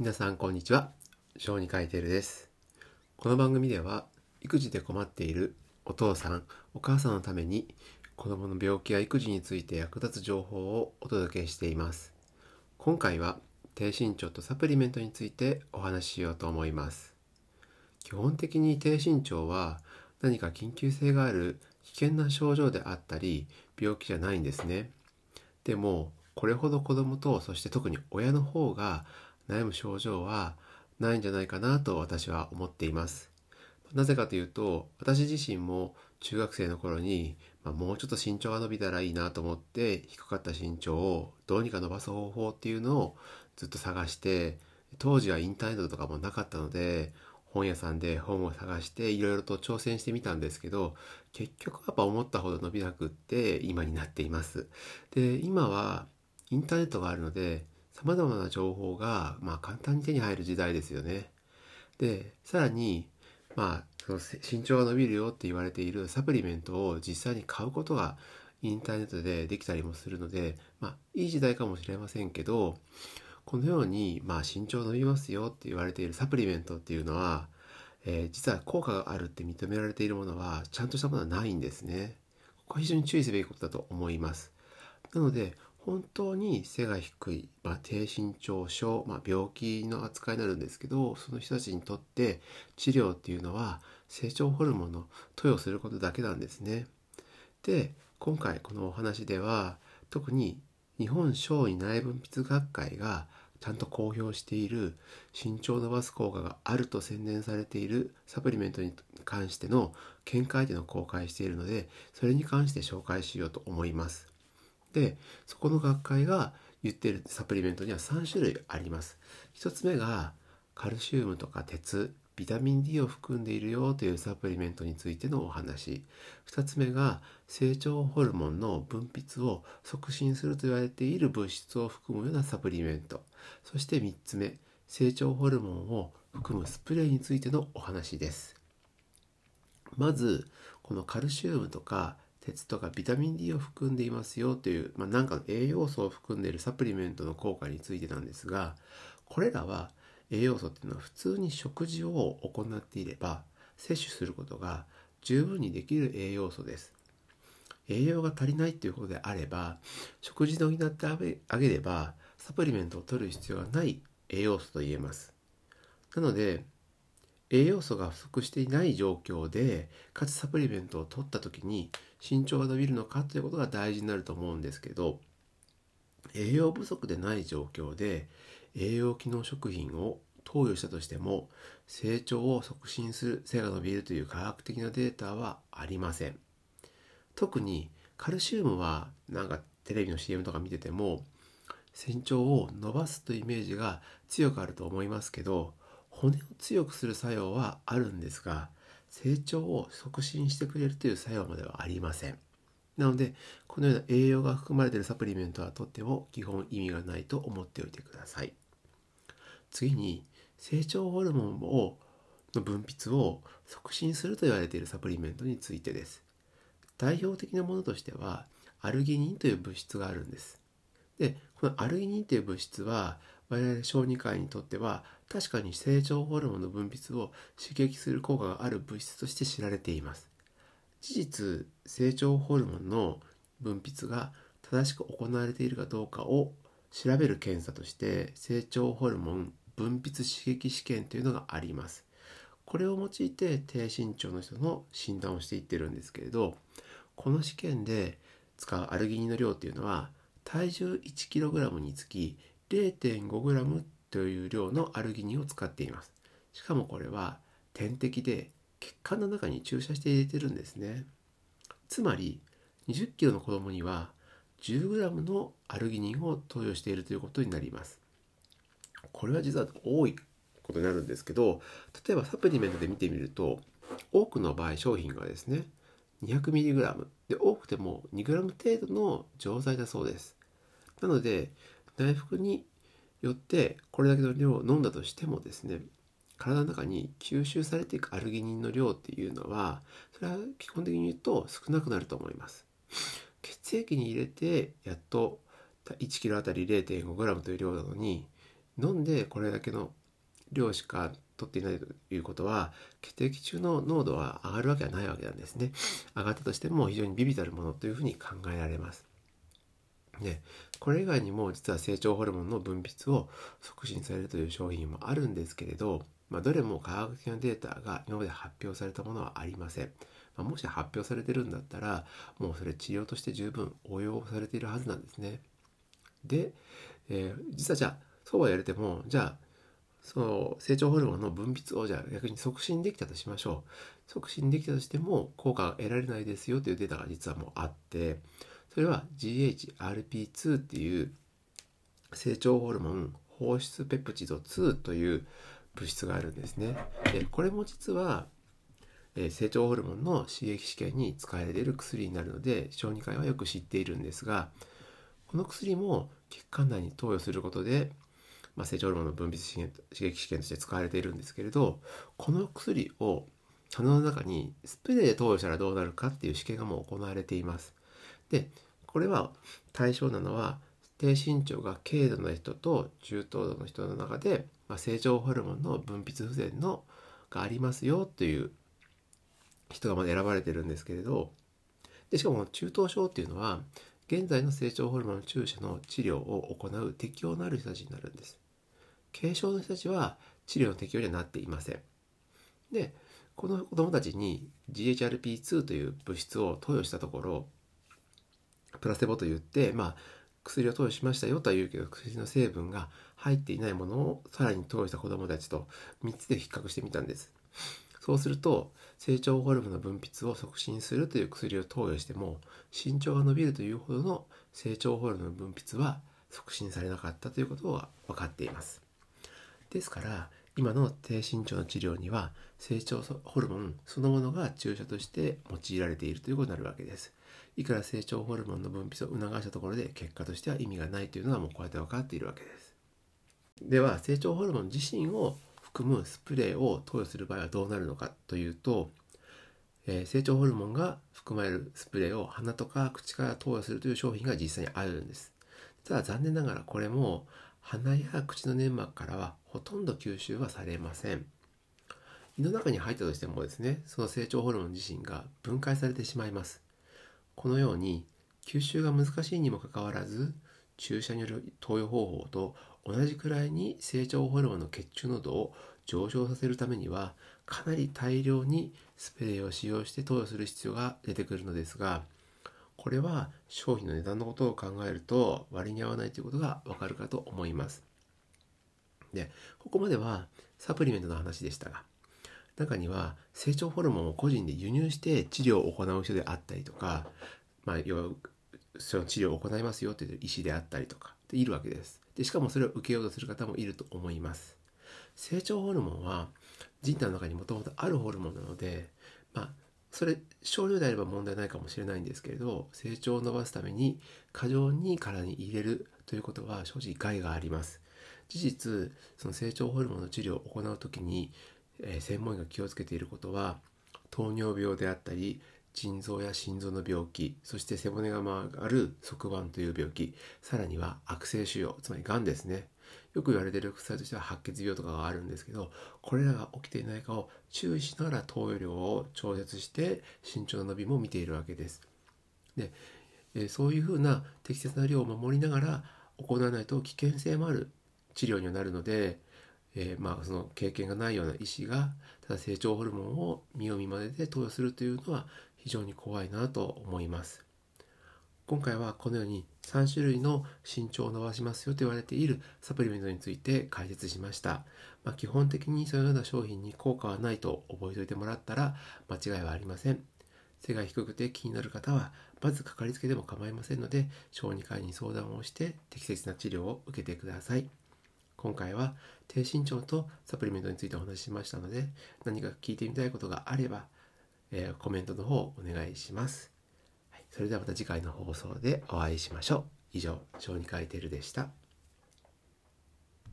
皆さんこんにちは。小児科医テルです。この番組では育児で困っているお父さんお母さんのために子供の病気や育児について役立つ情報をお届けしています。今回は低身長とサプリメントについてお話ししようと思います。基本的に低身長は何か緊急性がある危険な症状であったり病気じゃないんですね。でもこれほど子供とそして特に親の方が悩む症状はないんじゃないかなと私は思っています。なぜかというと私自身も中学生の頃に、まあ、もうちょっと身長が伸びたらいいなと思って低かった身長をどうにか伸ばす方法っていうのをずっと探して当時はインターネットとかもなかったので本屋さんで本を探していろいろと挑戦してみたんですけど結局やっぱ思ったほど伸びなくって今になっています。で今はインターネットがあるので様々な情報が、まあ、簡単に手に入る時代ですよね。で、さらに、まあ、その身長が伸びるよって言われているサプリメントを実際に買うことがインターネットでできたりもするので、まあ、いい時代かもしれませんけど、このように、まあ、身長伸びますよって言われているサプリメントっていうのは、えー、実は効果があるって認められているものは、ちゃんとしたものはないんですね。ここは非常に注意すべきことだと思います。なので、本当に背が低い、まあ、低身長症、まあ、病気の扱いになるんですけどその人たちにとって治療っていうのは成長ホルモンの投与することだけなんですね。で今回このお話では特に日本小児内分泌学会がちゃんと公表している身長を伸ばす効果があると宣伝されているサプリメントに関しての見解での公開しているのでそれに関して紹介しようと思います。でそこの学会が言ってるサプリメントには3種類あります。1つ目がカルシウムとか鉄ビタミン D を含んでいるよというサプリメントについてのお話。2つ目が成長ホルモンの分泌を促進すると言われている物質を含むようなサプリメント。そして3つ目成長ホルモンを含むスプレーについてのお話です。まずこのカルシウムとか鉄とかビタミン D を含んでいますよという、まあ、なんかの栄養素を含んでいるサプリメントの効果についてなんですがこれらは栄養素っていうのは普通に食事を行っていれば摂取することが十分にできる栄養素です。栄養が足りないっていうことであれば食事で補ってあげればサプリメントを取る必要がない栄養素と言えます。なので栄養素が不足していない状況でかつサプリメントを取った時に身長が伸びるのかということが大事になると思うんですけど栄養不足でない状況で栄養機能食品を投与したとしても成長を促進する背が伸びるという科学的なデータはありません。特にカルシウムはなんかテレビの CM とか見てても身長を伸ばすというイメージが強くあると思いますけど骨を強くする作用はあるんですが成長を促進してくれるという作用まではありません。なのでこのような栄養が含まれているサプリメントはとっても基本意味がないと思っておいてください。次に成長ホルモンをの分泌を促進すると言われているサプリメントについてです。代表的なものとしてはアルギニンという物質があるんです。でこのアルギニンという物質は我々小児科医にとっては確かに成長ホルモンの分泌を刺激する効果がある物質として知られています。事実成長ホルモンの分泌が正しく行われているかどうかを調べる検査として成長ホルモン分泌刺激試験というのがあります。これを用いて低身長の人の診断をしていってるんですけれどこの試験で使うアルギニンの量っていうのは体重 1kg につき 0.5g という量のアルギニンを使っています。しかもこれは点滴で血管の中に注射して入れてるんですね。つまり 20kg の子供には 10g のアルギニンを投与しているということになります。これは実は多いことになるんですけど例えばサプリメントで見てみると多くの場合商品がですね 200mg で多くても 2g 程度の錠剤だそうです。なので内服によってこれだけの量を飲んだとしてもですね体の中に吸収されていくアルギニンの量っていうのはそれは基本的に言うと少なくなると思います。血液に入れてやっと 1kg あたり 0.5g という量なのに飲んでこれだけの量しか取っていないということは血液中の濃度は上がるわけはないわけなんですね。上がったとしても非常にビビたるものというふうに考えられます。でこれ以外にも実は成長ホルモンの分泌を促進されるという商品もあるんですけれど、まあ、どれも科学的なデータが今まで発表されたものはありません、まあ、もし発表されてるんだったらもうそれ治療として十分応用されているはずなんですね。で、えー、実はじゃあそうは言われてもじゃあその成長ホルモンの分泌をじゃあ逆に促進できたとしましょう。促進できたとしても効果が得られないですよというデータが実はもうあってそれは GHRP2 っていう成長ホルモン放出ペプチド2という物質があるんですねでこれも実は成長ホルモンの刺激試験に使われている薬になるので小児科医はよく知っているんですがこの薬も血管内に投与することでまあ、成長ホルモンの分泌刺激試験として使われているんですけれどこの薬を鼻の中にスプレーで投与したらどうなるかっていう試験がもう行われています。でこれは対象なのは低身長が軽度の人と中等度の人の中で、まあ、成長ホルモンの分泌不全のがありますよという人がまだ選ばれてるんですけれどでしかも中等症っていうのは現在の成長ホルモン注射の治療を行う適用のある人たちになるんです。軽症の人たちは治療の適用にはなっていません。で、この子供たちに GHRP2 という物質を投与したところ、プラセボといって、まあ、薬を投与しましたよとは言うけど、薬の成分が入っていないものをさらに投与した子供たちと3つで比較してみたんです。そうすると成長ホルモンの分泌を促進するという薬を投与しても身長が伸びるというほどの成長ホルモンの分泌は促進されなかったということが分かっています。ですから今の低身長の治療には成長ホルモンそのものが注射として用いられているということになるわけです。いくら成長ホルモンの分泌を促したところで結果としては意味がないというのはもうこうやって分かっているわけです。では成長ホルモン自身を含むスプレーを投与する場合はどうなるのかというと、えー、成長ホルモンが含まれるスプレーを鼻とか口から投与するという商品が実際にあるんです。ただ残念ながらこれも鼻や口の粘膜からはほとんど吸収はされません。胃の中に入ったとしてもですね、その成長ホルモン自身が分解されてしまいます。このように吸収が難しいにもかかわらず、注射による投与方法と同じくらいに成長ホルモンの血中濃度を上昇させるためにはかなり大量にスプレーを使用して投与する必要が出てくるのですがこれは商品の値段のことを考えると割に合わないということがわかるかと思います。でここまではサプリメントの話でしたが中には成長ホルモンを個人で輸入して治療を行う人であったりとか、まあ、要はその治療を行いますよという医師であったりとかでいるわけです。でしかもそれを受けようとする方もいると思います。成長ホルモンは人体の中にもともとあるホルモンなので、まあ、それ少量であれば問題ないかもしれないんですけれど成長を伸ばすために過剰に体に入れるということは正直害があります。事実その成長ホルモンの治療を行う時に、えー、専門医が気をつけていることは糖尿病であったり腎臓や心臓の病気そして背骨が曲がる側板という病気さらには悪性腫瘍つまりがんですね。よく言われている薬としては白血病とかがあるんですけどこれらが起きていないかを注意しながら投与量を調節して身長の伸びも見ているわけですでえそういうふうな適切な量を守りながら行わないと危険性もある治療にはなるので、えー、まあその経験がないような医師がただ成長ホルモンを見よう見まねで投与するというのは非常に怖いなと思います。今回はこのように3種類の身長を伸ばしますよと言われているサプリメントについて解説しました。まあ、基本的にそのような商品に効果はないと覚えておいてもらったら間違いはありません。背が低くて気になる方はまずかかりつけでも構いませんので小児科医に相談をして適切な治療を受けてください。今回は低身長とサプリメントについてお話ししましたので何か聞いてみたいことがあればえー、コメントの方お願いします、それではまた次回の放送でお会いしましょう。以上、小児科医テルでした。